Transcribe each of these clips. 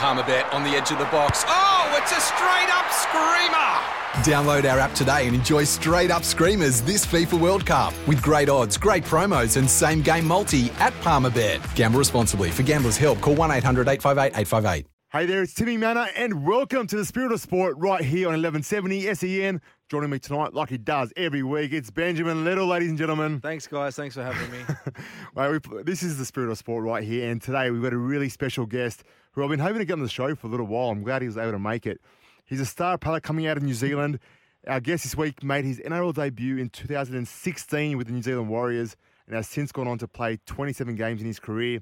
Palmerbet on the edge of the box. Oh, it's a straight up screamer! Download our app today and enjoy straight up screamers this FIFA World Cup with great odds, great promos, and same game multi at Palmerbet. Gamble responsibly. For gamblers' help, call 1 800 858 858. Hey there, it's Timmy Manor, and welcome to the Spirit of Sport right here on 1170 SEN. Joining me tonight, like he does every week, it's Benjamin Little, ladies and gentlemen. Thanks, guys. Thanks for having me. Well, we, this is the Spirit of Sport right here, and today we've got a really special guest who I've been hoping to get on the show for a little while. I'm glad he was able to make it. He's a star player coming out of New Zealand. Our guest this week made his NRL debut in 2016 with the New Zealand Warriors and has since gone on to play 27 games in his career.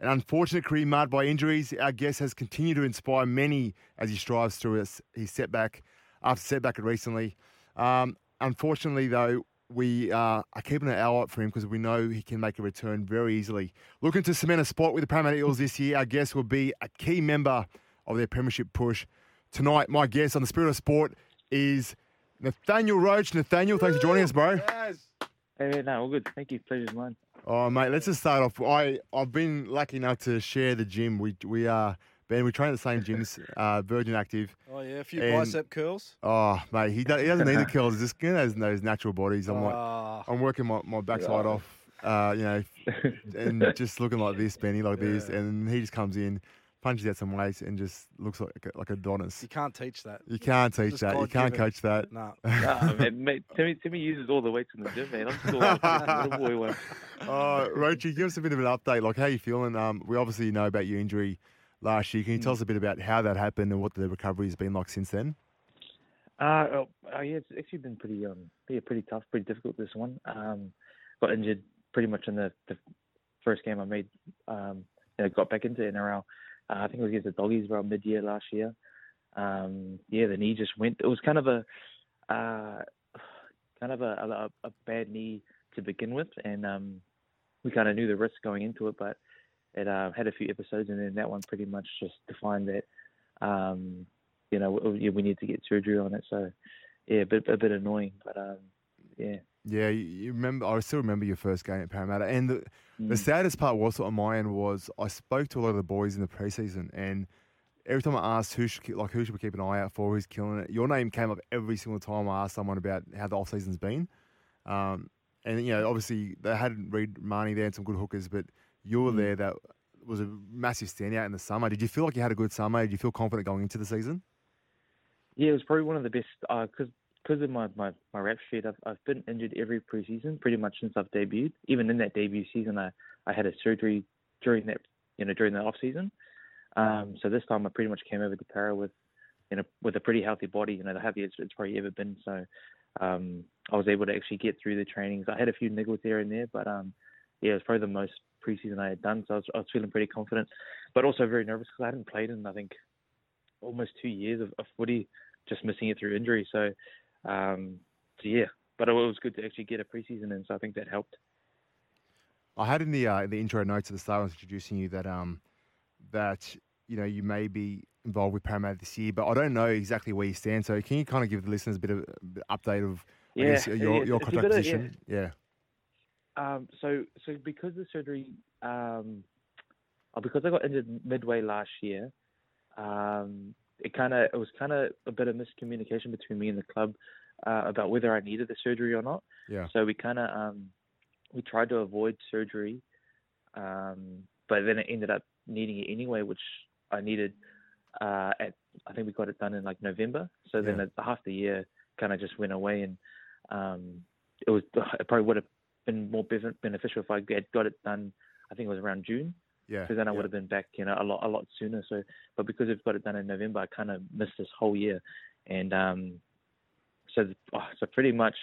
An unfortunate career marred by injuries, our guest has continued to inspire many as he strives through his, setback after setback recently. Um, unfortunately, though, we uh, are keeping an eye out for him because we know he can make a return very easily. Looking to cement a spot with the Parramatta Eels this year, our guest will be a key member of their premiership push. Tonight, my guest on the Spirit of Sport is Nathaniel Roache. Nathaniel, thanks for joining us, bro. Yes. Hey, no, all good. Thank you. Pleasure's mine. Oh, mate, let's just start off. I I've been lucky enough to share the gym. We we are Ben. We train at the same gyms, uh, Virgin Active. Oh yeah, a few And- bicep curls. Oh, mate, he, do, he doesn't need the kills. He's just you know, those natural bodies. I'm like, Ah, I'm working my, my backside off, uh, you know, and just looking like this, Benny, like this, and he just comes in, punches out some weights, and just looks like like Adonis. you can't teach that. You can't teach Just that. You can't God-given. coach that. Nah. Nah, man, mate, Timmy, Timmy uses all the weights in the gym, man. I'm still out there, little boy one. Uh, Roachy, give us a bit of an update. Like, how you feeling? Um, we obviously know about your injury last year. Can you tell us a bit about how that happened and what the recovery has been like since then? Uh, oh, oh, yeah, it's actually been pretty, um, yeah, pretty tough, pretty difficult this one. Um, got injured pretty much in the, the first game I made. Um, know, got back into NRL. Uh, I think it was against the Doggies around mid-year last year. Um, yeah, the knee just went. It was kind of a, uh, kind of a, a, a bad knee to begin with, and um, we kind of knew the risk going into it, but it uh, had a few episodes, and then that one pretty much just defined that. Um, you know, we, we need to get surgery on it. So, yeah, a bit, a bit annoying, but um, yeah. Yeah, you, remember. I still remember your first game at Parramatta, and the, the Mm. saddest part was on my end was I spoke to a lot of the boys in the preseason, and every time I asked who should keep- like who should we keep an eye out for, who's killing it, your name came up every single time I asked someone about how the off season's been. Um, and you know, obviously they had Reed Mahoney there and some good hookers, but you were Mm. there. That was a massive standout in the summer. Did you feel like you had a good summer? Did you feel confident going into the season? Yeah, it was probably one of the best because because of my, my, my rap sheet. I've I've been injured every preseason pretty much since I've debuted. Even in that debut season, I, I had a surgery during that you know during the off season. Um, so this time I pretty much came over to Para with you know with a pretty healthy body. You know the healthiest it's probably ever been. So um, I was able to actually get through the trainings. I had a few niggles here and there, but um, yeah, it was probably the most preseason I had done. So I was, I was feeling pretty confident, but also very nervous because I hadn't played in I think almost two years of, of footy just missing it through injury. So, um, so yeah, but it was good to actually get a preseason in. So I think that helped. I had in the uh, the intro notes at the start, I was introducing you that um that you know you may be involved with Parramatta this year, but I don't know exactly where you stand. So can you kind of give the listeners a bit of a bit of update of Yeah, guess, your yeah, your contract bit of- position? yeah. Um, so so because the surgery, um, uh, because I got injured midway last year, um, it kind of it was kind of a bit of miscommunication between me and the club uh, about whether I needed the surgery or not. Yeah. So we kind of um, we tried to avoid surgery, um, but then it ended up needing it anyway, which I needed. Uh, at I think we got it done in like November. So then Yeah. half the year kind of just went away, and um, it was it probably would have been more beneficial if I had got it done. I think it was around June Yeah. because then I yeah. would have been back, you know, a lot a lot sooner. So, but because I've got it done in November, I kind of missed this whole year, and um, so oh, so pretty much,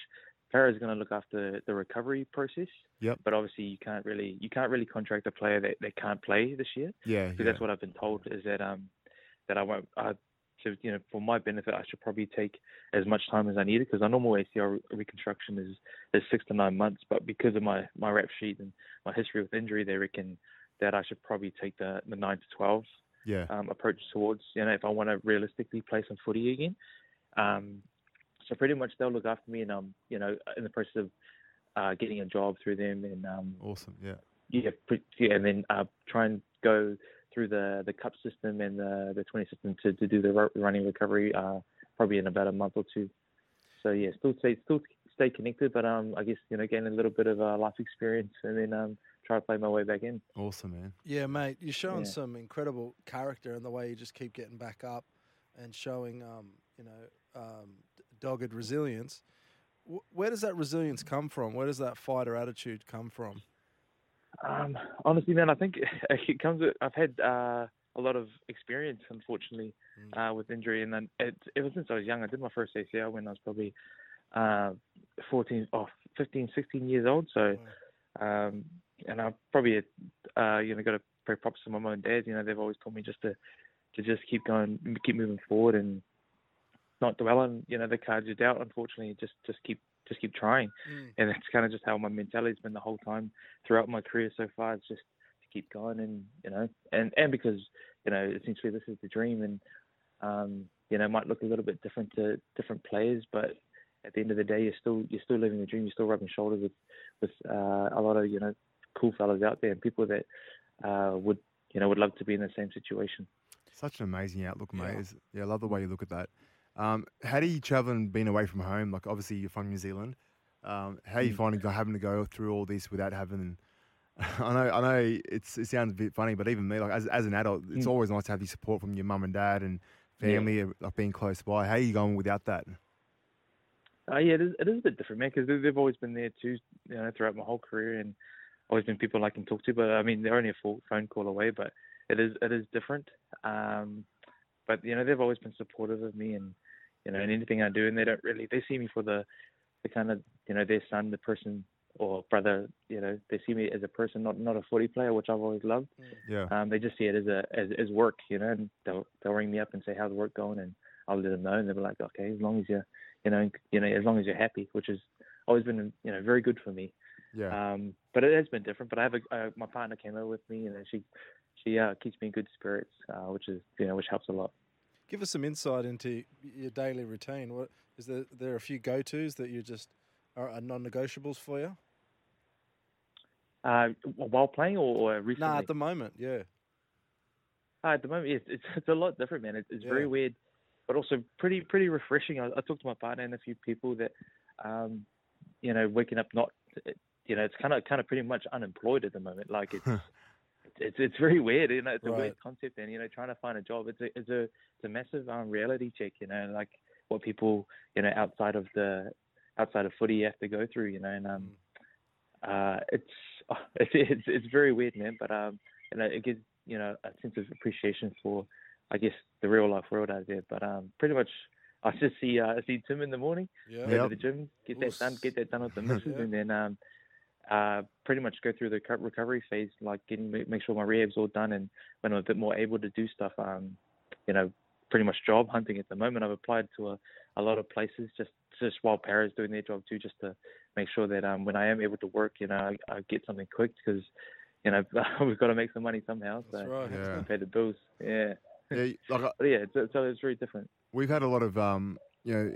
Para is going to look after the recovery process. Yep. But obviously, you can't really you can't really contract a player that, that can't play this year. Yeah. Because yeah. that's what I've been told is that um that I won't. I, so you know, for my benefit, I should probably take as much time as I needed because our normal ACL re- reconstruction is is six to nine months. But because of my my rap sheet and my history with injury, they reckon that I should probably take the the nine to twelve yeah. um, approach towards you know if I want to realistically play some footy again. Um, so pretty much they'll look after me, and um you know in the process of uh, getting a job through them and um Awesome. Yeah. yeah, yeah, and then uh, try and go through the the cup system and the the 20 system to, to do the running recovery uh, probably in about a month or two. So yeah, still stay still stay connected, but um, I guess you know gain a little bit of uh, life experience and then um, try to play my way back in. Awesome, man. Yeah, mate, you're showing Yeah. some incredible character in the way you just keep getting back up and showing, um, you know, um, dogged resilience. W- where does that resilience come from? Where does that fighter attitude come from? Um, honestly, man, I think it comes. With, I've had uh, a lot of experience, unfortunately, Mm. uh, with injury, and then it, ever since I was young, I did my first ACL when I was probably uh, 14, oh, 15, 16 years old. So, um, and I've probably, uh, you know, got to pay props to my mum and dad. You know, they've always told me just to, to just keep going, keep moving forward, and not dwell on, you know, the cards you're dealt. Unfortunately, just just keep just keep trying Mm. and that's kind of just how my mentality's been the whole time throughout my career so far. It's just to keep going, and you know, and and because you know, essentially this is the dream, and um, you know, it might look a little bit different to different players, but at the end of the day, you're still you're still living the dream. You're still rubbing shoulders with with uh, a lot of you know cool fellas out there and people that uh, would you know would love to be in the same situation. Such an amazing outlook, mate. Yeah. Yeah, I love the way you look at that. Um, how do you travel and being away from home? Like, obviously, you're from New Zealand. Um, how are you Mm. finding having to go through all this without having? I know, I know, it's it sounds a bit funny, but even me, like as as an adult, it's Mm. always nice to have your support from your mum and dad and family, uh, like being close by. How are you going without that? Uh, yeah, it is, it is a bit different, man, because they've always been there too, you know, throughout my whole career, and always been people I can talk to. But I mean, they're only a full phone call away, but it is it is different. Um, but you know, they've always been supportive of me, and you know, in anything I do, and they don't really they see me for the the kind of you know their son, the person or brother. You know, they see me as a person, not not a footy player, which I've always loved. Yeah, Um, they just see it as a as, as work, you know, and they'll they'll ring me up and say how's work going, and I'll let them know, and they'll be like, okay, as long as you're, you know, you know, as long as you're happy, which has always been, you know, very good for me. yeah, Um, but it has been different. But I have a uh, my partner came over with me, and she she uh, keeps me in good spirits, uh, which is you know which helps a lot. Give us some insight into your daily routine. What is there? There are a few go tos that you just are, are non-negotiables for you. Uh, while playing or, or recently? Nah, at the moment, yeah. Uh, at the moment, it's, it's it's a lot different, man. It's, it's Yeah. very weird, but also pretty pretty refreshing. I, I talked to my partner and a few people that, um, you know, waking up not, you know, it's kind of kind of pretty much unemployed at the moment. Like it's it's it's very weird. You know, it's a Right. weird concept, and you know, trying to find a job, it's a it's a it's a massive um, reality check. You know, like what people you know outside of the outside of footy have to go through. You know, and um, uh, it's it's it's it's very weird, man. But um, you know, it gives you know a sense of appreciation for, I guess, the real life world out there. But um, pretty much, I just see uh, I see Tim in the morning, Yeah. go Yep. to the gym, get that done, get that done with the missus, Yeah. and then um, uh, pretty much go through the recovery phase, like getting make make sure my rehab's all done, and when I'm a bit more able to do stuff, um, you know, pretty much job hunting at the moment. I've applied to a, a lot of places just just while Para's doing their job too, just to make sure that um, when I am able to work, you know, I, I get something quick because, you know, we've got to make some money somehow. So That's right. Yeah. pay the bills. Yeah, yeah. Like I- yeah, so, so it's very different. we've had a lot of um, you know,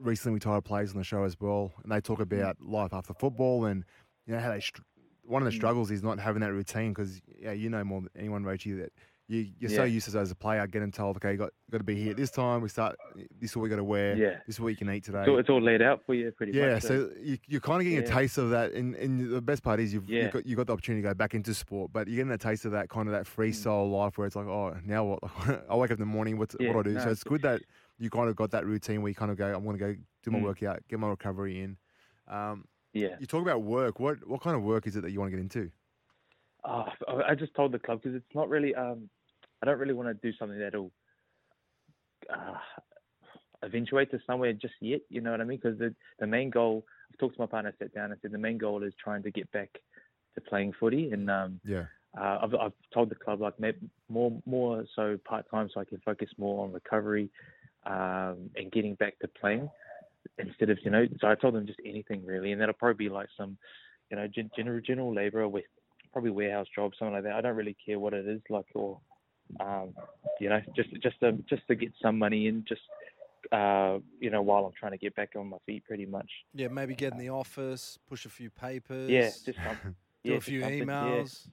recently we retired players on the show as well, and they Mm. talk about life after football and you know how they. Str- one of the Mm. struggles is not having that routine because yeah, you know more than anyone, Rochi, that you you're so used to as a player getting told, okay, you got got to be here at this time. We start. This is what we got to wear. Yeah. This is what you can eat today. So it's all laid out for you pretty yeah, much. Yeah, so you, you're kind of getting a taste of that, and, and the best part is you've, Yeah. you've got you got the opportunity to go back into sport, but you're getting a taste of that kind of that Mm. freestyle life where it's like, oh, now what? I wake up in the morning, what's Yeah, what do I do? no, so it's good that you kind of got that routine where you kind of go, I'm going to go do my Mm. workout, get my recovery in. Um, yeah. you talk about work. What what kind of work is it that you want to get into? Oh, I just told the club because it's not really. Um, I don't really want to do something that'll uh, eventuate to somewhere just yet. You know what I mean? Because the the main goal. I've talked to my partner, sat down, and said the main goal is trying to get back to playing footy, and um, Yeah, uh, I've I've told the club like more more so part time, so I can focus more on recovery um, and getting back to playing instead of you know. So I told them just anything really, and that'll probably be like some you know gen- general general labourer with probably warehouse job, something like that. I don't really care what it is like or um, you know just just to just to get some money in just. Uh, you know, while I'm trying to get back on my feet, pretty much. Yeah, maybe get in the office, push a few papers. Yeah, just some, do yeah, a few just something, yeah. emails.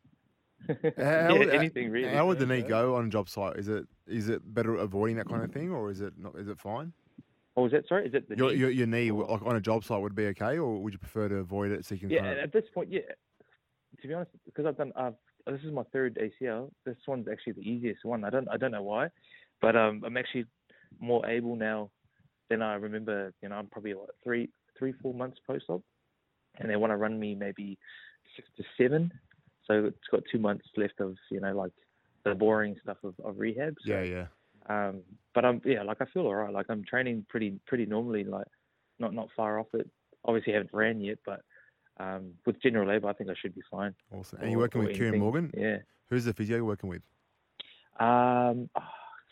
How yeah, would- anything really. How would the knee go on a job site? Is it is it better avoiding that kind of thing, or is it not? Is it fine? Oh, is that sorry? Is it the Your, knee? your your knee like on a job site would be okay, or would you prefer to avoid it so you can? Yeah, kind of, at this point, yeah. To be honest, because I've done, I've this is my third ACL. This one's actually the easiest one. I don't, I don't know why, but um, I'm actually more able now than I remember. You know, I'm probably like three, three, four months post op, and they want to run me maybe six to seven. So it's got two months left of you know like the boring stuff of, of rehab. So, yeah, yeah. Um, but I'm yeah, like I feel alright. Like I'm training pretty pretty normally. Like not not far off it. Obviously, haven't ran yet, but um, with general labour, I think I should be fine. Awesome. And you're working or with Kieran. Morgan. Yeah. Who's the physio you're working with? Um, oh,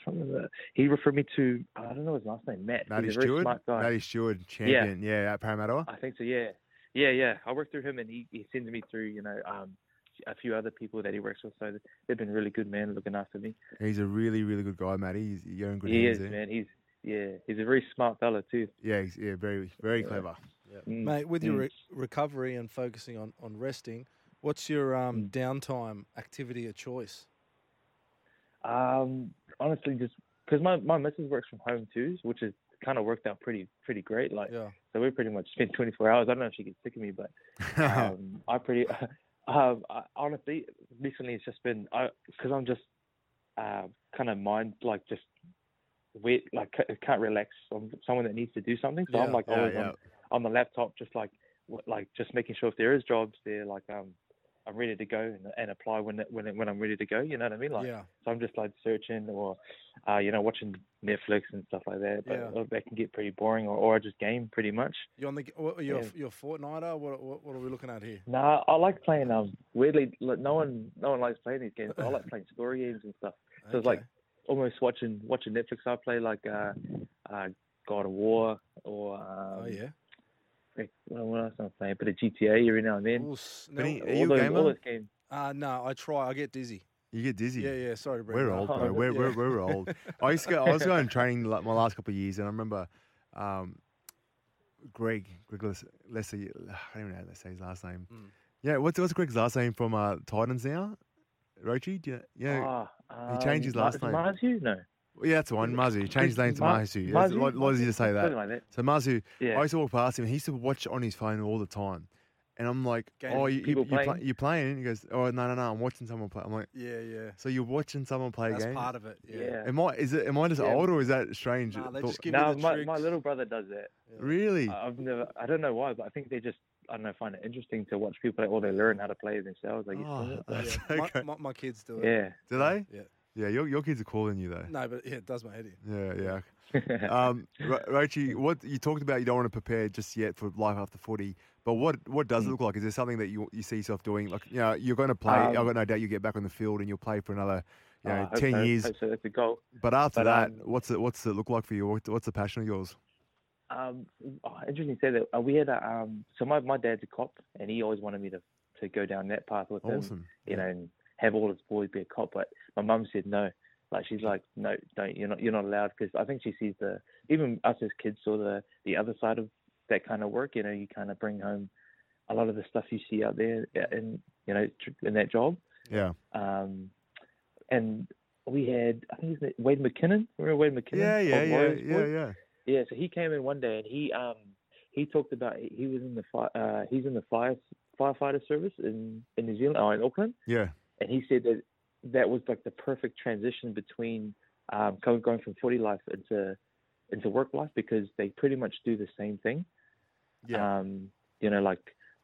remember. He referred me to I don't know his last name. Matt. Matty Stewart. Matty Stewart, champion. Yeah, at Parramatta. I think so. Yeah. Yeah, yeah. I work through him, and he, he sends me through, you know, um, a few other people that he works with. So they've been really good, men looking after me. He's a really, really good guy, Matty. He's, you're in good he hands is, there. man. He's yeah, he's a very smart fella too. Yeah, he's, yeah, very, very Yeah. clever. Mm, Mate, with your mm. re- recovery and focusing on, on resting, what's your um, Mm. downtime activity of choice? Um, honestly, just because my my missus works from home too, which is kind of worked out pretty pretty great. Like, Yeah. so we pretty much spend 24 hours. I don't know if she gets sick of me, but um, I pretty um, I, honestly recently it's just been because I'm just uh, kind of mind like just wait like ca- can't relax. I'm someone that needs to do something, so I'm like Yeah, always yeah. on on the laptop, just like like just making sure if there is jobs there, like um. I'm ready to go and, and apply when when when I'm ready to go. You know what I mean? Like, yeah. so I'm just like searching or, uh, you know, watching Netflix and stuff like that. But Yeah. that can get pretty boring, or, or I just game pretty much. You on the you're, Yeah. you're Fortniter? What, what what are we looking at here? Nah, I like playing. Um, weirdly, like, no one no one likes playing these games. I like playing story games and stuff. So it's like almost watching watching Netflix. I play like uh, uh, God of War or um, oh yeah. Frick, what what else am I playing? A bit of GTA every now and then. Ooh, s- But no, he- Are all you a those, gamer? all those games. uh, no, I try. I get dizzy. You get dizzy. Yeah, yeah. Sorry, bro. We're old, bro. Oh, We're, we're, we're old. I used to go, I was going training like my last couple of years, and I remember um, Greg, Greg Les- Leslie, I don't even know how to say his last name. Mm. Yeah, what's what's Greg's last name from uh, Titans now? Rochi? Do you know? Yeah, Ah, he changed his um, last Ma- name. Marzhew? No. Yeah, that's the one. Marzhew. He changed his name to Ma- Marzhew. It's Marzhew? a lot, lot easier to say Something that. like that. So Marzhew, Yeah. I used to walk past him, and he used to watch on his phone all the time. And I'm like, Game- oh, you, you, people you play, playing? you're playing? He goes, oh, no, no, no, I'm watching someone play. I'm like, Yeah, yeah. so you're watching someone play That's a game? part of it. Yeah. Yeah. Am I is it am I just Yeah. old or is that strange? Nah, they Thought- just give No, the my, tricks. my little brother does that. Yeah. really? I- I've never, I don't know why, but I think they just, I don't know, find it interesting to watch people play, or they learn how to play themselves. I guess. Oh, from it, but- that's Yeah. okay. My, my, my kids do it. yeah. Do they? Yeah. Yeah, your your kids are calling you though. No, but yeah, it does my head in. Yeah, yeah. um, Ro- Rochi, what you talked about, you don't want to prepare just yet for life after footy. But what what does it Mm. look like? Is there something that you you see yourself doing? Like, you know, you're going to play. Um, I've got no doubt you get back on the field and you'll play for another, you Oh, know, hope ten so, years. hope so, that's a goal. But after But, that, um, what's it what's it look like for you? What, what's the passion of yours? Um, oh, interesting to say that. Uh, we had a, um, so my, my dad's a cop, and he always wanted me to, to go down that path with him, Awesome. you know, and have all his boys be a cop. But my mum said no. Like she's like, no, don't. You're not. You're not allowed because I think she sees the even us as kids saw the the other side of that kind of work. You know, you kind of bring home a lot of the stuff you see out there in you know in that job. Yeah. Um, and we had I think his name, Wade McKinnon. Remember Wade McKinnon? Yeah, yeah, yeah, Warriors yeah, boy? yeah. Yeah, so he came in one day and he um he talked about he was in the fire uh he's in the fire firefighter service in in New Zealand or in Auckland Yeah. And he said that that was like the perfect transition between um going going from footy life into into work life because they pretty much do the same thing. Yeah. Um, you know, like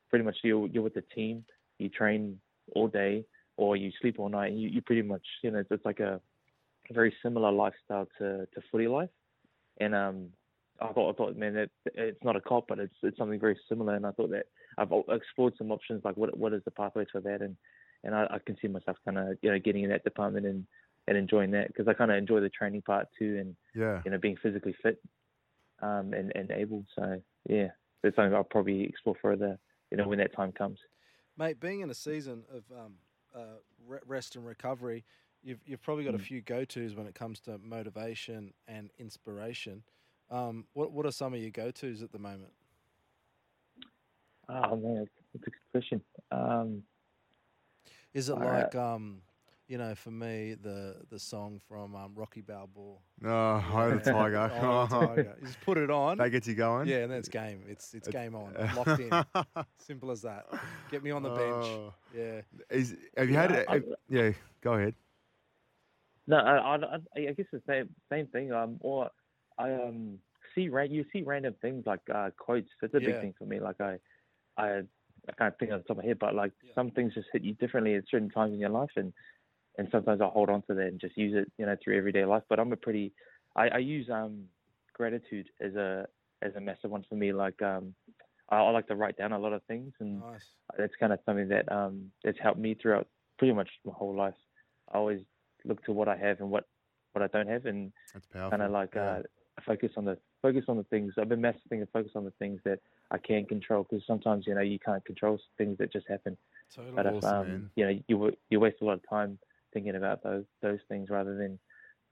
pretty much you're you're with the team, you train all day or you sleep all night and you, you pretty much you know, it's, it's like a very similar lifestyle to, to footy life. And um I thought I thought man that it's not a cop but it's it's something very similar and I thought that I've explored some options like what what is the pathway for that and and I, I can see myself kind of you know getting in that department and and enjoying that because I kind of enjoy the training part too and Yeah. you know, being physically fit um, and, and able. So, yeah, that's something I'll probably explore further, you know, when that time comes. Mate, being in a season of um, uh, rest and recovery, you've you've probably got a Mm. few go tos when it comes to motivation and inspiration. Um, what what are some of your go tos at the moment? Oh, man, that's a good question. Um, Is it All right. like um, you know, for me, the the song from um, Rocky Balboa, Oh, Eye of the Tiger. Oh, Tiger. You just put it on. that gets you going. Yeah, and then it's game. It's it's game on. Locked in. Simple as that. Get me on the bench. Oh. Yeah. Is, have you Yeah, had it? have- yeah, go ahead. No, I, I, I guess the same same thing. Um, or I um see ran you see random things like uh, quotes. That's a Yeah. big thing for me. Like I, I, I can't think on the top of my head, but like Yeah. some things just hit you differently at certain times in your life, and and sometimes I hold on to that and just use it, you know, through everyday life. But I'm a pretty, I, I use um gratitude as a as a massive one for me. Like um, I, I like to write down a lot of things, and Nice. that's kind of something that um that's helped me throughout pretty much my whole life. I always look to what I have and what what I don't have, and kind of like yeah. uh, focus on the focus on the things. I've been thing to focus on the things that I can control because sometimes you know you can't control things that just happen. Totally. But if Awesome, um, man. you know you you waste a lot of time thinking about those those things rather than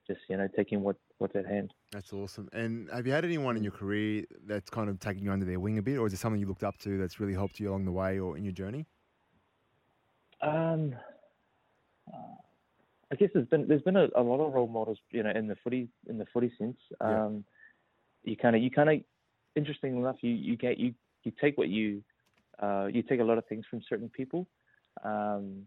just you know taking what what's at hand. That's awesome. And have you had anyone in your career that's kind of taken you under their wing a bit, or is it something you looked up to that's really helped you along the way or in your journey? Um, uh, I guess there's been there's been a, a lot of role models, you know, in the footy in the footy sense. Um, you kind of you kind of interesting enough, you you get you you take what you uh, you take a lot of things from certain people. Um,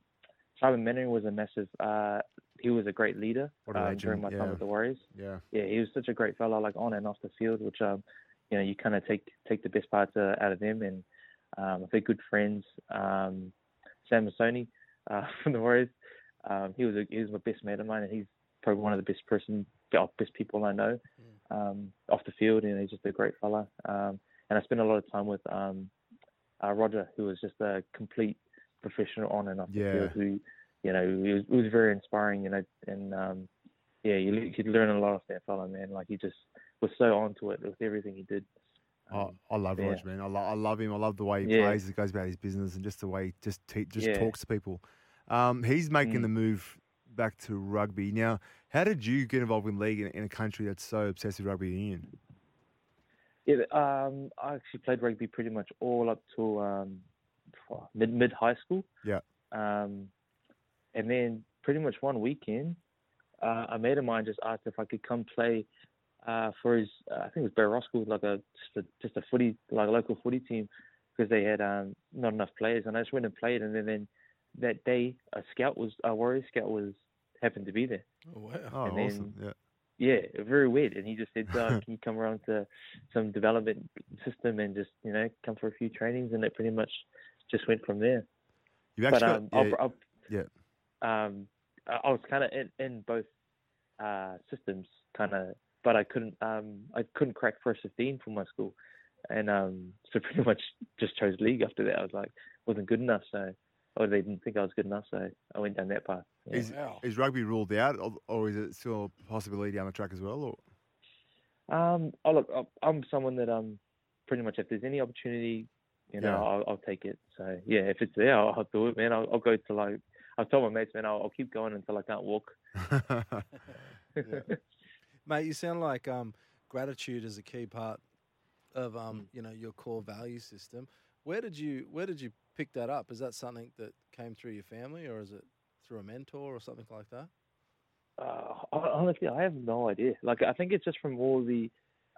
Simon Mannering was a massive. Uh, he was a great leader um, during my yeah. time with the Warriors Yeah. yeah, he was such a great fellow, like on and off the field, which um, you know, you kind of take take the best parts uh, out of them, and um, think good friends. Um, Sam Masoni uh, from the Warriors, um, he was a, he was my best mate of mine, and he's probably one of the best person, the best people I know um, off the field, and he's just a great fella. Um, and I spent a lot of time with um, uh, Roger, who was just a complete professional on and off the field, who you know, he was, was very inspiring, you know, and um, yeah, you could learn a lot off that fellow, man. Like he just was so onto it with everything he did. Oh, I love yeah. Rog, man. I, lo- I love him. I love the way he Yeah. plays. He goes about his business and just the way he just te- just Yeah. talks to people. Um, he's making Mm. the move back to rugby now. How did you get involved in league in, in a country that's so obsessed with rugby union? Yeah, um, I actually played rugby pretty much all up to um, mid mid high school. Yeah. Um, and then pretty much one weekend, uh, a mate of mine just asked if I could come play uh, for his. Uh, I think it was Bay Roskill, like a just a just a footy like a local footy team because they had um, not enough players, and I just went and played. And then, then that day, a scout was a warrior scout was happened to be there. Oh, wow. Oh, And awesome. Yeah. Yeah, very weird. And he just said, uh, "Can you come around to some development system and just you know come for a few trainings?" And it pretty much just went from there. You've But um, got, I'll, yeah, I'll, yeah. Um, I I was kind of in, in both uh, systems, kind of, but I couldn't. Um, I couldn't crack first fifteen for my school, and um, so pretty much just chose league after that. I was like, wasn't good enough, so or they didn't think I was good enough, so I went down that path. Yeah. is, Wow. is rugby ruled out, or, or is it still a possibility down the track as well? Or Um, oh look, I'm- I'm someone that um, pretty much if there's any opportunity, you know, Yeah. I'll, I'll take it. So yeah, if it's there, I'll, I'll do it, man. I'll, I'll go to like I've told my mates, man, I'll, I'll keep going until I can't walk. Mate, you sound like um, gratitude is a key part of um, you know your core value system. Where did you where did you pick that up? Is that something that came through your family, or is it through a mentor or something like that? Uh, honestly, I have no idea. Like, I think it's just from all the,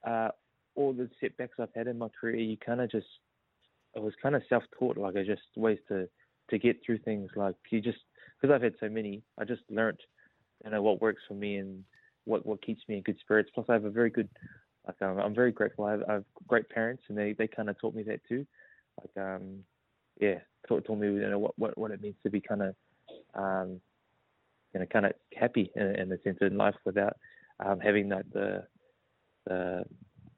uh, all the setbacks I've had in my career. You kind of just, it was kind of self-taught. Like, I just ways to, to get through things. Like, you just, because I've had so many, I just learnt, you know, what works for me and what what keeps me in good spirits. Plus, I have a very good, like, I'm, I'm very grateful. I have, I have great parents, and they they kind of taught me that too. Like, um, yeah, taught, taught me, you know, what what what it means to be kind of, um, you know, kind of happy in, in the sense in life without um, having that the the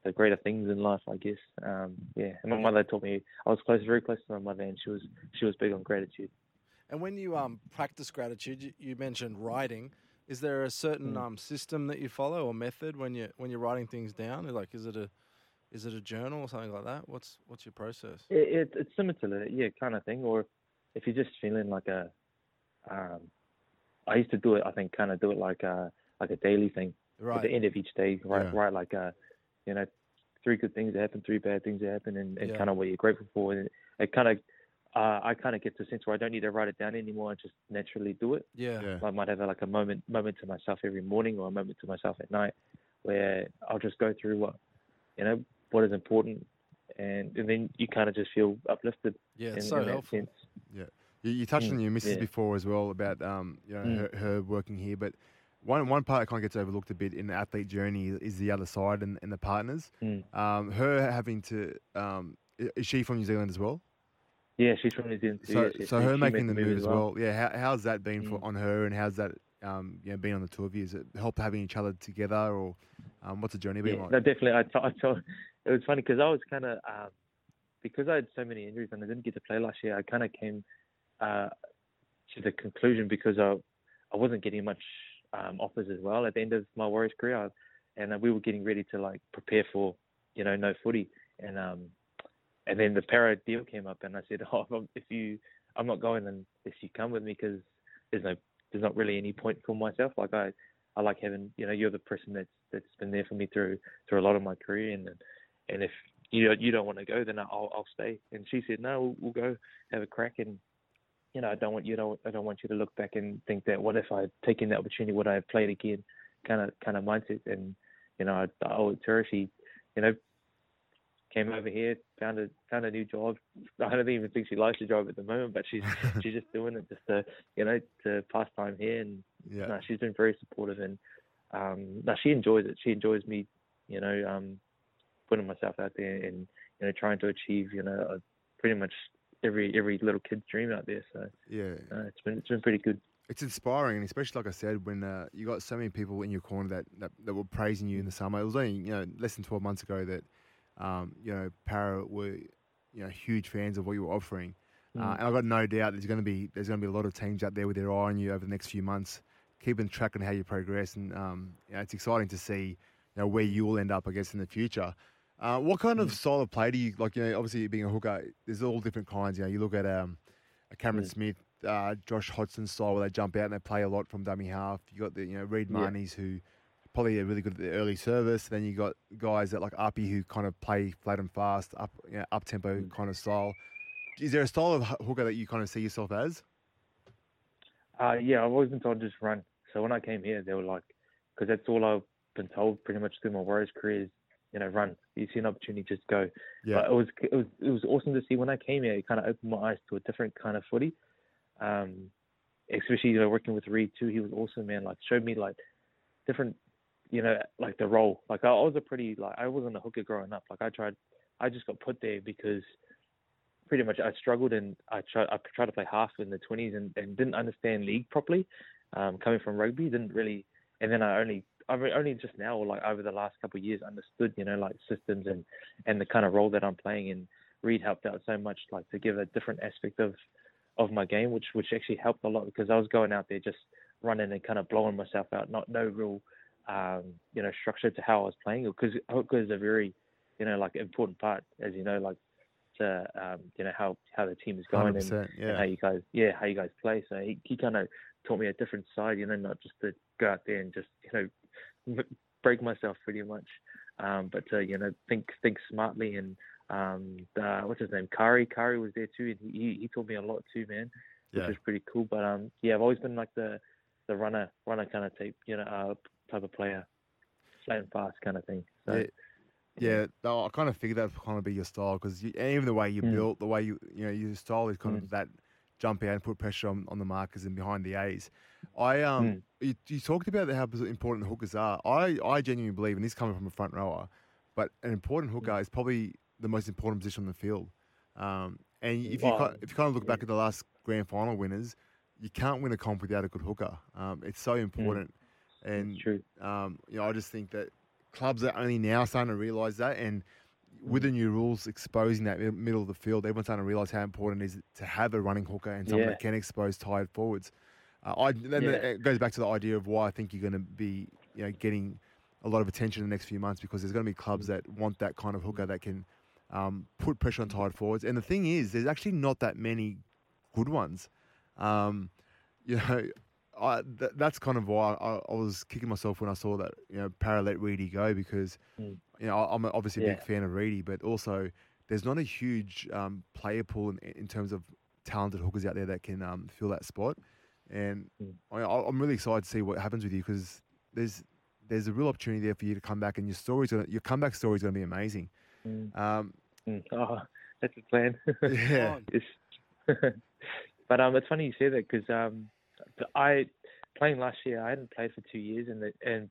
the greater things in life, I guess. Um, yeah, and my mother taught me I was close, very close to my mother, and she was she was big on gratitude. And when you um, practice gratitude, you, you mentioned writing. Is there a certain Mm. um, system that you follow or method when you when you're writing things down? Like, is it a is it a journal or something like that? What's what's your process? It, it, it's similar to that, yeah, kind of thing. Or if you're just feeling like a, um, I used to do it. I think kind of do it like a like a daily thing. At the end of each day, write Yeah. write like a, you know, three good things that happen, three bad things that happen, and, and Yeah. kind of what you're grateful for. And it kind of, uh, I kind of get to a sense where I don't need to write it down anymore. I just naturally do it. Yeah. Yeah. I might have a, like a moment moment to myself every morning or a moment to myself at night where I'll just go through what you know what is important, and, and then you kind of just feel uplifted. Yeah, in, it's so in helpful. sense. You, you touched Mm, on your missus yeah. before as well about um, you know Mm. her, her working here, but one one part that kind of gets overlooked a bit in the athlete journey is the other side and, and the partners. Mm. Um, her having to um, is she from New Zealand as well? Yeah, she's from New Zealand. too, So yes, yes, so her she making the made move as well. Yeah, how, how's that been for Mm. on her and how's that um, you know been on the two of you? Has it helped having each other together or um, what's the journey been Yeah, like? no, definitely. I, t- I told it was funny because I was kind of um, because I had so many injuries and I didn't get to play last year. I kind of came uh, to the conclusion because I I wasn't getting much um, offers as well at the end of my Warriors career, and we were getting ready to like prepare for you know no footy, and um and then the para deal came up, and I said, oh, if if you I'm not going unless you come with me because there's no there's not really any point for myself. Like I I like having you know you're the person that's that's been there for me through through a lot of my career and and if you don't, you don't want to go then I'll I'll stay. And she said no we'll, we'll go have a crack. And you know I don't want you don't I don't want you to look back and think that what if I had taken that opportunity? Would I have played again? Kind of kind of mindset. And you know I, I owe it to her. She you know came over here found a found a new job. I don't even think she likes the job at the moment but she's she's just doing it just to you know to pass time here. And yeah, no, she's been very supportive. And um no, she enjoys it. She enjoys me, you know, um putting myself out there and, you know, trying to achieve, you know, pretty much every every little kid's dream out there. So yeah. uh, it's been it's been pretty good. It's inspiring, and especially like I said, when uh, you got so many people in your corner that, that, that were praising you in the summer. It was only you know less than twelve months ago that um, you know Para were you know huge fans of what you were offering, uh, Mm. and I've got no doubt there's going to be there's going to be a lot of teams out there with their eye on you over the next few months, keeping track on how you progress, and um, you know, it's exciting to see you know where you will end up, I guess, in the future. Uh, what kind of style of play do you like? You know, obviously being a hooker, there's all different kinds. You know, you look at um, a Cameron Mm. Smith, uh, Josh Hodgson style where they jump out and they play a lot from dummy half. You got the you know Reed Yeah. Mahoneys who probably are really good at the early service. Then you got guys that like Api who kind of play flat and fast, up you know, up tempo Mm. kind of style. Is there a style of hooker that you kind of see yourself as? Uh, yeah, I've always been told just run. So when I came here, they were like, because that's all I've been told pretty much through my Warriors career is, you know, run. You see an opportunity, just go. Yeah. But it was it was it was awesome to see when I came here. It kind of opened my eyes to a different kind of footy. Um, especially you know working with Reed too. He was awesome, man. Like showed me like different, you know, like the role. Like I, I was a pretty like I wasn't a hooker growing up. Like I tried, I just got put there because pretty much I struggled and I tried I tried to play half in the 20s and, and didn't understand league properly. Um, coming from rugby, didn't really, and then I only I've only just now, or like over the last couple of years, understood you know like systems and and the kind of role that I'm playing. And Reed helped out so much, like to give a different aspect of of my game, which which actually helped a lot because I was going out there just running and kind of blowing myself out, not no real um, you know structure to how I was playing. Because hooker is a very you know like important part, as you know, like to um, you know how how the team is going and 100%, and yeah. how you guys yeah how you guys play. So he, he kind of taught me a different side, you know, not just to go out there and just you know break myself pretty much, um, but to you know think think smartly and um, uh, what's his name Kari Kari was there too, and he he, taught me a lot too, man, which Yeah. was pretty cool. But um yeah, I've always been like the the runner runner kind of type you know uh, type of player, slow and fast kind of thing. So Yeah. Yeah, I kind of figured that would kind of be your style because even the way you Mm. built, the way you you know your style is kind Mm. of that jump out and put pressure on, on the markers and behind the A's. I um Mm. you, you talked about how important hookers are. I I genuinely believe, and this coming from a front rower, but an important hooker is probably the most important position on the field. Um, and if you if you kind of look back at the last grand final winners, you can't win a comp without a good hooker. Um, it's so important, and true. um, you know, I just think that clubs are only now starting to realise that, and with the new rules exposing that middle of the field, everyone's starting to realise how important it is to have a running hooker and someone Yeah. that can expose tired forwards. Uh, I then Yeah. it goes back to the idea of why I think you're going to be, you know, getting a lot of attention in the next few months because there's going to be clubs that want that kind of hooker that can um, put pressure on tired forwards. And the thing is, there's actually not that many good ones. Um, you know, I, th- that's kind of why I, I was kicking myself when I saw that you know Para let Reedy go because Mm. you know I'm obviously a big fan of Reedy, but also there's not a huge um, player pool in, in terms of talented hookers out there that can um, fill that spot. And Mm. I, I'm really excited to see what happens with you because there's there's a real opportunity there for you to come back, and your story's gonna, your comeback story is going to be amazing. Mm, Um, mm. Oh, that's the plan. yeah, but um, it's funny you say that because um, I playing last year. I hadn't played for two years, and the and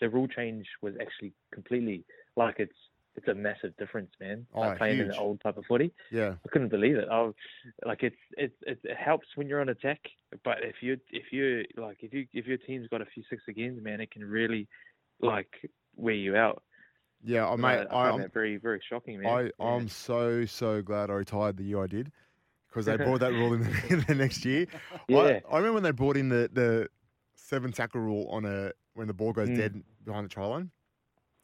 the rule change was actually completely like it's it's a massive difference, man. Oh, like playing in huge. the old type of footy. yeah, I couldn't believe it. I like it's it's it, it helps when you're on attack, but if you if you like if you if your team's got a few six against, man, it can really like wear you out. yeah. Oh, And mate, I, I, I that very very shocking, man. I, Yeah. I'm so so glad I retired the year I did because they brought that rule in the, the next year. yeah. I, I remember when they brought in the, the seven tackle rule on a when the ball goes Mm. dead behind the try line,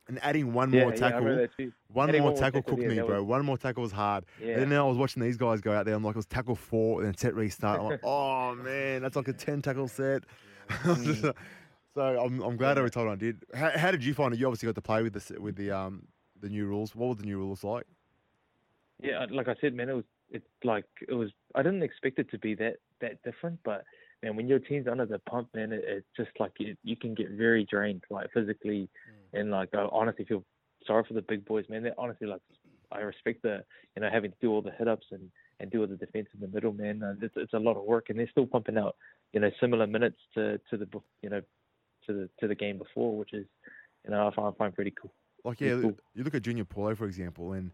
and adding one yeah, more yeah, tackle, too. one Adding more one tackle cooked yeah, me, bro. was- One more tackle was hard. Yeah. And then I was watching these guys go out there. I'm like, it was tackle four and then set restart. I'm like, oh man, that's like a ten tackle set. So I'm, I'm glad I Yeah. retired I did. How, how did you find it? You obviously got to play with the with the um the new rules. What were the new rules like? Yeah, like I said, man, it was it's like it was. I didn't expect it to be that that different, but man, when your team's under the pump, man, it, it's just like you, you can get very drained, like physically, and like I honestly feel sorry for the big boys, man. They honestly like I respect the you know having to do all the hit ups and and do all the defense in the middle, man. Uh, it's it's a lot of work, and they're still pumping out you know similar minutes to to the you know to the to the game before, which is you know I find, I find pretty cool. Like Yeah, yeah, cool. you look at Junior Paulo for example, and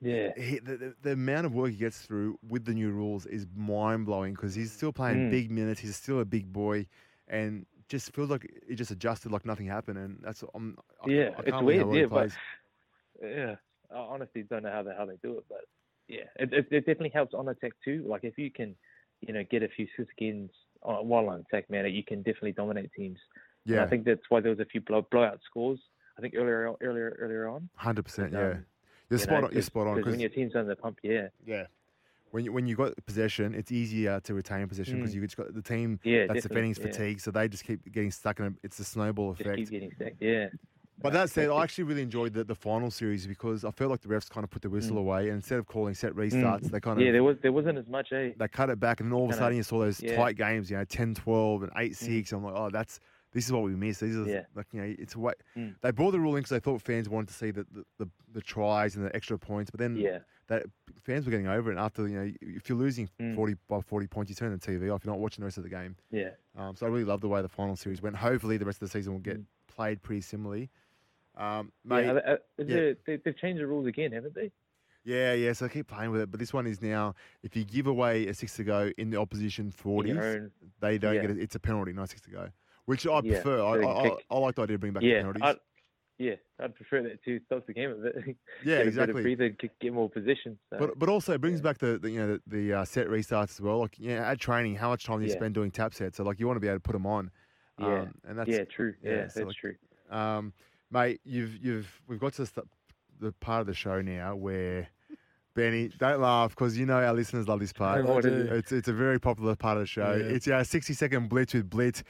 Yeah. he, the, the, the amount of work he gets through with the new rules is mind blowing because he's still playing Mm. big minutes. He's still a big boy, and just feels like he just adjusted like nothing happened. And that's I'm, I, Yeah, I it's can't believe how weird, yeah, but- Yeah, I honestly don't know how they how they do it, but yeah, it, it, it definitely helps on attack too. Like if you can, you know, get a few skins on, while on attack, man, you can definitely dominate teams. And Yeah, I think that's why there was a few blow, blowout scores. I think earlier earlier earlier on. hundred percent. um, Yeah, you're you spot know, on. You're spot on. Because when your team's under the pump, yeah, yeah, when you when you got possession, it's easier to retain possession because Mm. you just got the team yeah, that's defending is yeah. fatigued, so they just keep getting stuck in. A, it's a snowball Just effect. keep getting stacked. Yeah. But that said, I actually really enjoyed the, the final series because I felt like the refs kind of put the whistle Mm. away and instead of calling set restarts, they kind of yeah, there was there wasn't as much, eh? they cut it back, and then all of a sudden you saw those yeah. tight games, you know, 10-12 and 8-6. I'm like, oh, that's this is what we missed. These are Yeah. like you know, it's what Mm. they brought the rule in because they thought fans wanted to see the, the, the, the tries and the extra points, but then Yeah. that fans were getting over it. After you know, if you're losing Mm. 40 by 40 points, you turn the TV off. You're not watching the rest of the game. Yeah. Um, so I really love the way the final series went. Hopefully, the rest of the season will get Mm. played pretty similarly. Um, mate, yeah, yeah. they- they've changed the rules again, haven't they? Yeah, yeah. So I keep playing with it, but this one is now if you give away a six to go in the opposition forties, they don't yeah. get it. It's a penalty, not six to go, which I Yeah, prefer. I, I, I. I like the idea of bringing back the yeah, penalties. I'd, yeah, I'd prefer that too. Stops the game a bit. yeah, get a bit of exactly. breather, get, get more position. So. But but also it brings yeah. back the, the you know the, the uh, set restarts as well. Like yeah, at training, how much time do you Yeah. spend doing tap sets? So like you want to be able to put them on. Yeah. Um, and that's yeah, true. yeah, Yeah, so that's like- true. Um, mate, you've you've we've got to the, st- the part of the show now where Benny, don't laugh because you know our listeners love this part. Oh, do. It's it's a very popular part of the show. Yeah. It's our sixty second blitz with Blitz.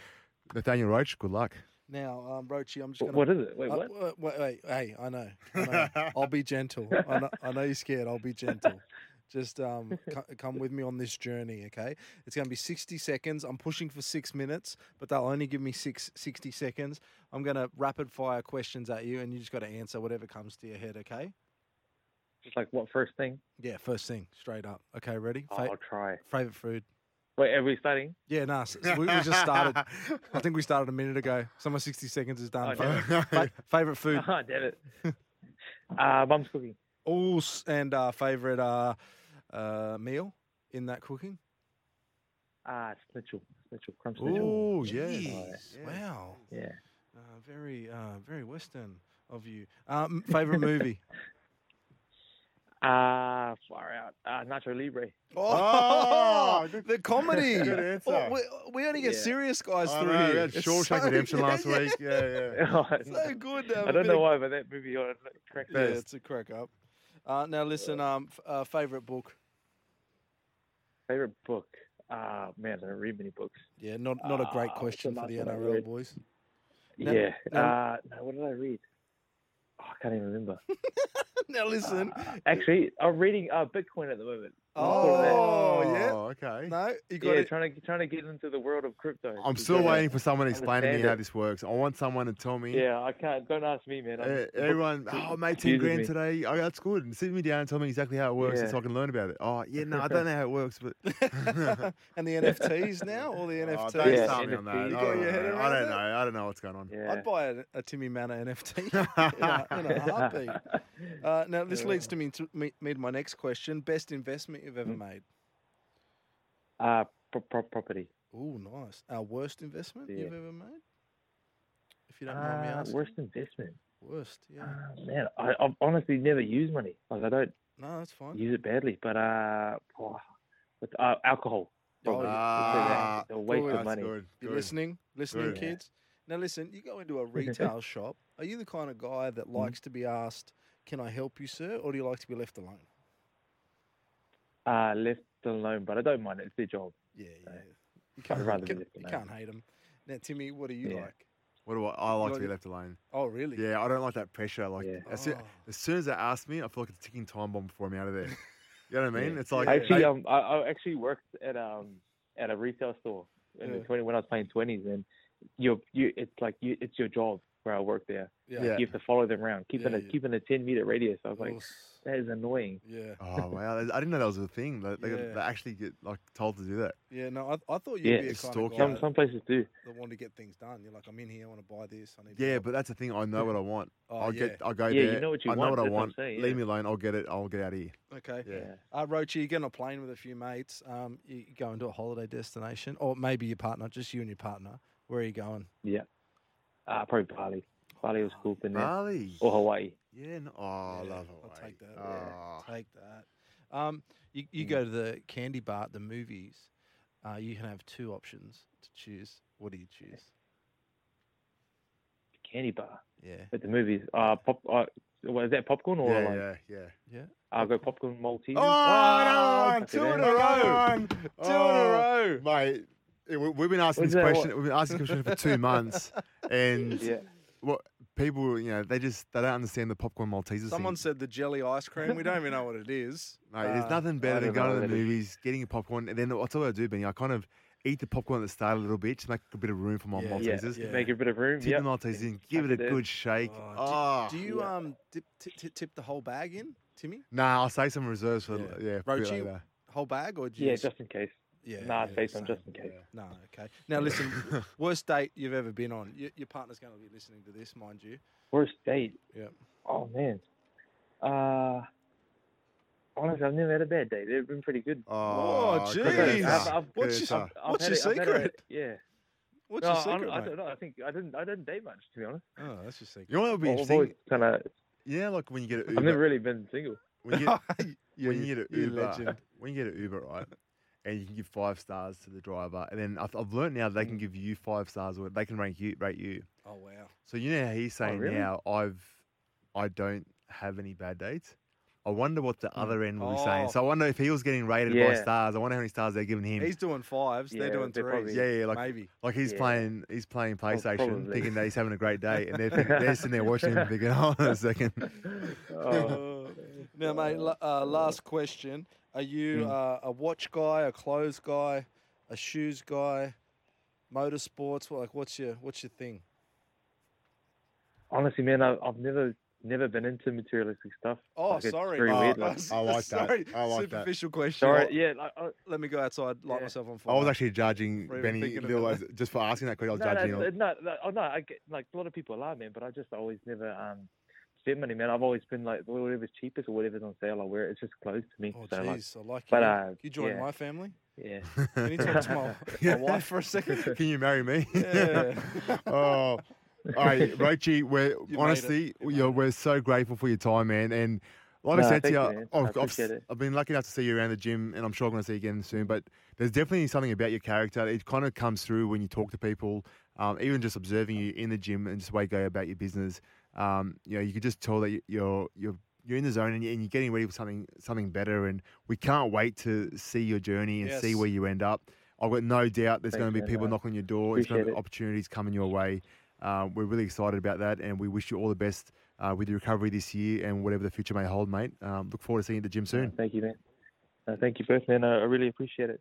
Nathaniel Roache, good luck. Now, um, Roachy, I'm just gonna. What is it? Wait, Uh, what? wait, wait, wait, hey, I know. I know. I'll be gentle. I know, I know you're scared. I'll be gentle. Just um, co- come with me on this journey, okay? It's going to be 60 seconds. I'm pushing for six minutes, but they'll only give me six, 60 seconds. I'm going to rapid fire questions at you, and you just got to answer whatever comes to your head, okay? Just like what first thing? Yeah, first thing, straight up. Okay, ready? Oh, Fa- I'll try. favorite food? Wait, are we starting? Yeah, nah, s- s- we, we just started. I think we started a minute ago. So my 60 seconds is done. Oh, Fa- fa- favorite food? Ah, damn it. uh, mum's cooking. Oh, s- and uh, favorite uh, uh, meal in that cooking? Ah, snitchel. Snitchel. Crumb snitchel. Oh. Jeez, Yeah. Wow. Yeah. Uh, very, uh, very Western of you. Um, favorite movie? Ah, far out. Ah, Nacho Libre. Oh, good- the comedy. good answer. Oh, we, we only get Yeah. serious guys I through know, we here. had It's Shawshank so- Redemption yeah, last yeah, week. Yeah, yeah. Oh, So good. to have don't know of- why, but that movie uh, cracked Yeah, it's a crack up. Uh, now listen, um, f- uh, favorite book? Favorite book? Ah, man, I don't read many books. Yeah, not not a great Ah, question for the the last one I NRL boys. Now- yeah. now- uh, no, what did I read? I can't even remember. now listen, Uh, actually, I'm reading uh, Bitcoin at the moment. Oh, yeah. okay. No, you got Yeah, it. trying to trying to get into the world of crypto. I'm to still get- waiting for someone to explain to me understand how it. this works. I want someone to tell me. Yeah, I can't. Don't ask me, man. I'm- Uh, everyone, oh, mate, 10 confuses grand me. today. Oh, that's good. And sit me down and tell me exactly how it works Yeah. so I can learn about it. Oh, yeah, no, I don't know how it works, but. and the NFTs now, all the Oh, NFTs. don't Yeah, start me on that. I You don't, got your head know. I around don't it? know. I don't know what's going on. Yeah. I'd buy a, a Timmy Manor NFT in, a, in a heartbeat. Uh, now, this leads to me to me, me to my next question: best investment you've ever made? Uh, pro- pro- property. Oh, nice. Our worst investment Yeah. you've ever made? If you don't mind me Uh, asking. worst investment. Worst, yeah. Uh, man, I, I've honestly never used money. Like I don't No, that's fine. use it badly, but uh, oh, with, uh alcohol. Oh, Probably. Ah, it's a waste good. of money. good. Good. listening? Listening, Good. kids? Now, listen, you go into a retail shop. Are you the kind of guy that Mm-hmm. likes to be asked, Can I help you, sir? Or do you like to be left alone? Uh, left alone, but I don't mind it. It's their job. Yeah, yeah. You can't, rather you be can't, left you can't hate them. Now, Timmy, what do you Yeah. like? What do I, I like to be left alone. Oh, really? Yeah, I don't like that pressure. Like, Yeah. as, soon, Oh. as soon as they ask me, I feel like it's a ticking time bomb before I'm out of there. You know what I mean? Yeah. It's like, I actually, um, I, I actually worked at um at a retail store in the 20, when I was playing twenties, and you you it's like you it's your job where I work there. Yeah. Yeah. You have to follow them around, keeping Yeah, a yeah. keeping a ten meter radius. I was like, s- that is annoying. yeah. oh, wow. I didn't know that was a thing. They, they, Yeah. they actually get like told to do that. Yeah, no, I, I thought you'd Yeah, be a it's kind of Some guy some places do. that wanted to get things done. You're like, I'm in here, I want to buy this. I need Yeah, help." but that's the thing. I know what I want. Oh, I'll yeah. get. I'll go Yeah, you there. know what you I know want, what I that's what I'm want. saying, Leave me alone. I'll get it. I'll get out of here. Okay. Yeah. Uh, Roachy, you get on a plane with a few mates. Um, you you go into a holiday destination, or maybe your partner, just you and your partner. Where are you going? Yeah. Uh, probably Bali. Bali was cool, been there. Bali. Or Hawaii. Yeah. No, oh, I Yeah, love I'll take that. Oh. Take that. Um, you you Mm. go to the candy bar at the movies. Uh, you can have two options to choose. What do you choose? Candy bar Yeah. at the movies. Uh, pop. Uh, what is that popcorn or Yeah, like? yeah, yeah. Yeah. I'll go popcorn Maltese. Oh, no, okay, two in a row. Two in a Oh, row. mate. yeah, we- We've been asking What's this that? question. We've been asking this question for two months, and Yeah. what people, you know, they just they don't understand the popcorn Maltesers. Someone thing. said the jelly ice cream. We don't even know what it is. Mate, Uh, there's nothing better than going to the that is. movies, getting a popcorn, and then what's all I do, Benny? I kind of eat the popcorn at the start a little bit to make a bit of room for my Yeah, Yeah. Maltesers. yeah. Make a bit of room. Tip Yeah. the Maltesers in, give Tuck it it a in. good shake. Oh, Oh, do, do you yeah. um dip, t- t- tip the whole bag in, Timmy? Nah, I'll save some reserves for Yeah. yeah, for Roachy. Whole bag or do Yeah, just- just in case. Yeah, Nah, yeah, say some same. just in case. No, okay. Now listen, worst date you've ever been on. Your, your partner's going to be listening to this, mind you. Worst date. Yeah. Oh man. Uh honestly, I've never had a bad date. They've been pretty good. Oh, jeez. I've- what's your- I've What's your a- I've a- secret? yeah. What's no, your secret, I mate? don't know. I think I didn't. I didn't date much, to be honest. Oh, that's your secret. You know what would be I've interesting? always kind of. Yeah, like when you get an I've never really been single. when you get, Yeah, when you you- get an Uber, legend. when you get an Uber, right, and you can give five stars to the driver, and then I've, I've learned now they can give you five stars, or they can rank you, rate you. Oh wow. So you know how he's saying really? now, I've, I don't have any bad dates. I wonder what the other end will be saying. Oh. So I wonder if he was getting rated by Yeah. stars. I wonder how many stars they're giving him. He's doing fives. they're doing they're threes. probably- yeah, yeah, like maybe. like he's Yeah. playing, he's playing PlayStation, probably. thinking that he's having a great day, and they're, thinking, they're sitting there watching him, thinking, "Hold on a second. Oh, now, mate. la- Uh, last question: Are you Hmm. uh, a watch guy, a clothes guy, a shoes guy, motorsports? Like, what's your what's your thing? honestly, man, I, I've never never been into materialistic stuff. Oh, Like, sorry. very Oh, weird. I Like, I like that. Sorry, I like that. superficial question. sorry, yeah, like, I, Let me go outside, light Yeah. myself on fire. I was actually judging Not Benny thinking Lil as- just for asking that question. I was no, judging no, him. no, no, oh, no, I get like a lot of people are, man, but I just always never um spent money, man. I've always been like whatever's cheapest or whatever's on sale, I wear it. It's just clothes to me. Oh, so like, jeez, I like you. but, Can uh, you join yeah. my family? yeah. Can you talk to my, Yeah. my wife for a second? Can you marry me? Yeah. oh, all right, Roachy. We're made honestly. You you're, we're so grateful for your time, man. And like No, I said to thank you, you, man. I I've, I've. I've been lucky enough to see you around the gym, and I'm sure I'm going to see you again soon. But there's definitely something about your character. It kind of comes through when you talk to people, um, even just observing you in the gym and just the way you go about your business. Um, you know, you could just tell that you- you're you're you're in the zone and you- and you're getting ready for something something better. And we can't wait to see your journey and see where you end up. I've got no doubt there's going to be people knocking on your door. There's going to be opportunities coming your way. Um, we're really excited about that, and we wish you all the best uh, with your recovery this year and whatever the future may hold, mate. Um, look forward to seeing you at the gym soon. Thank you, man. Uh, thank you both, man. I, I really appreciate it.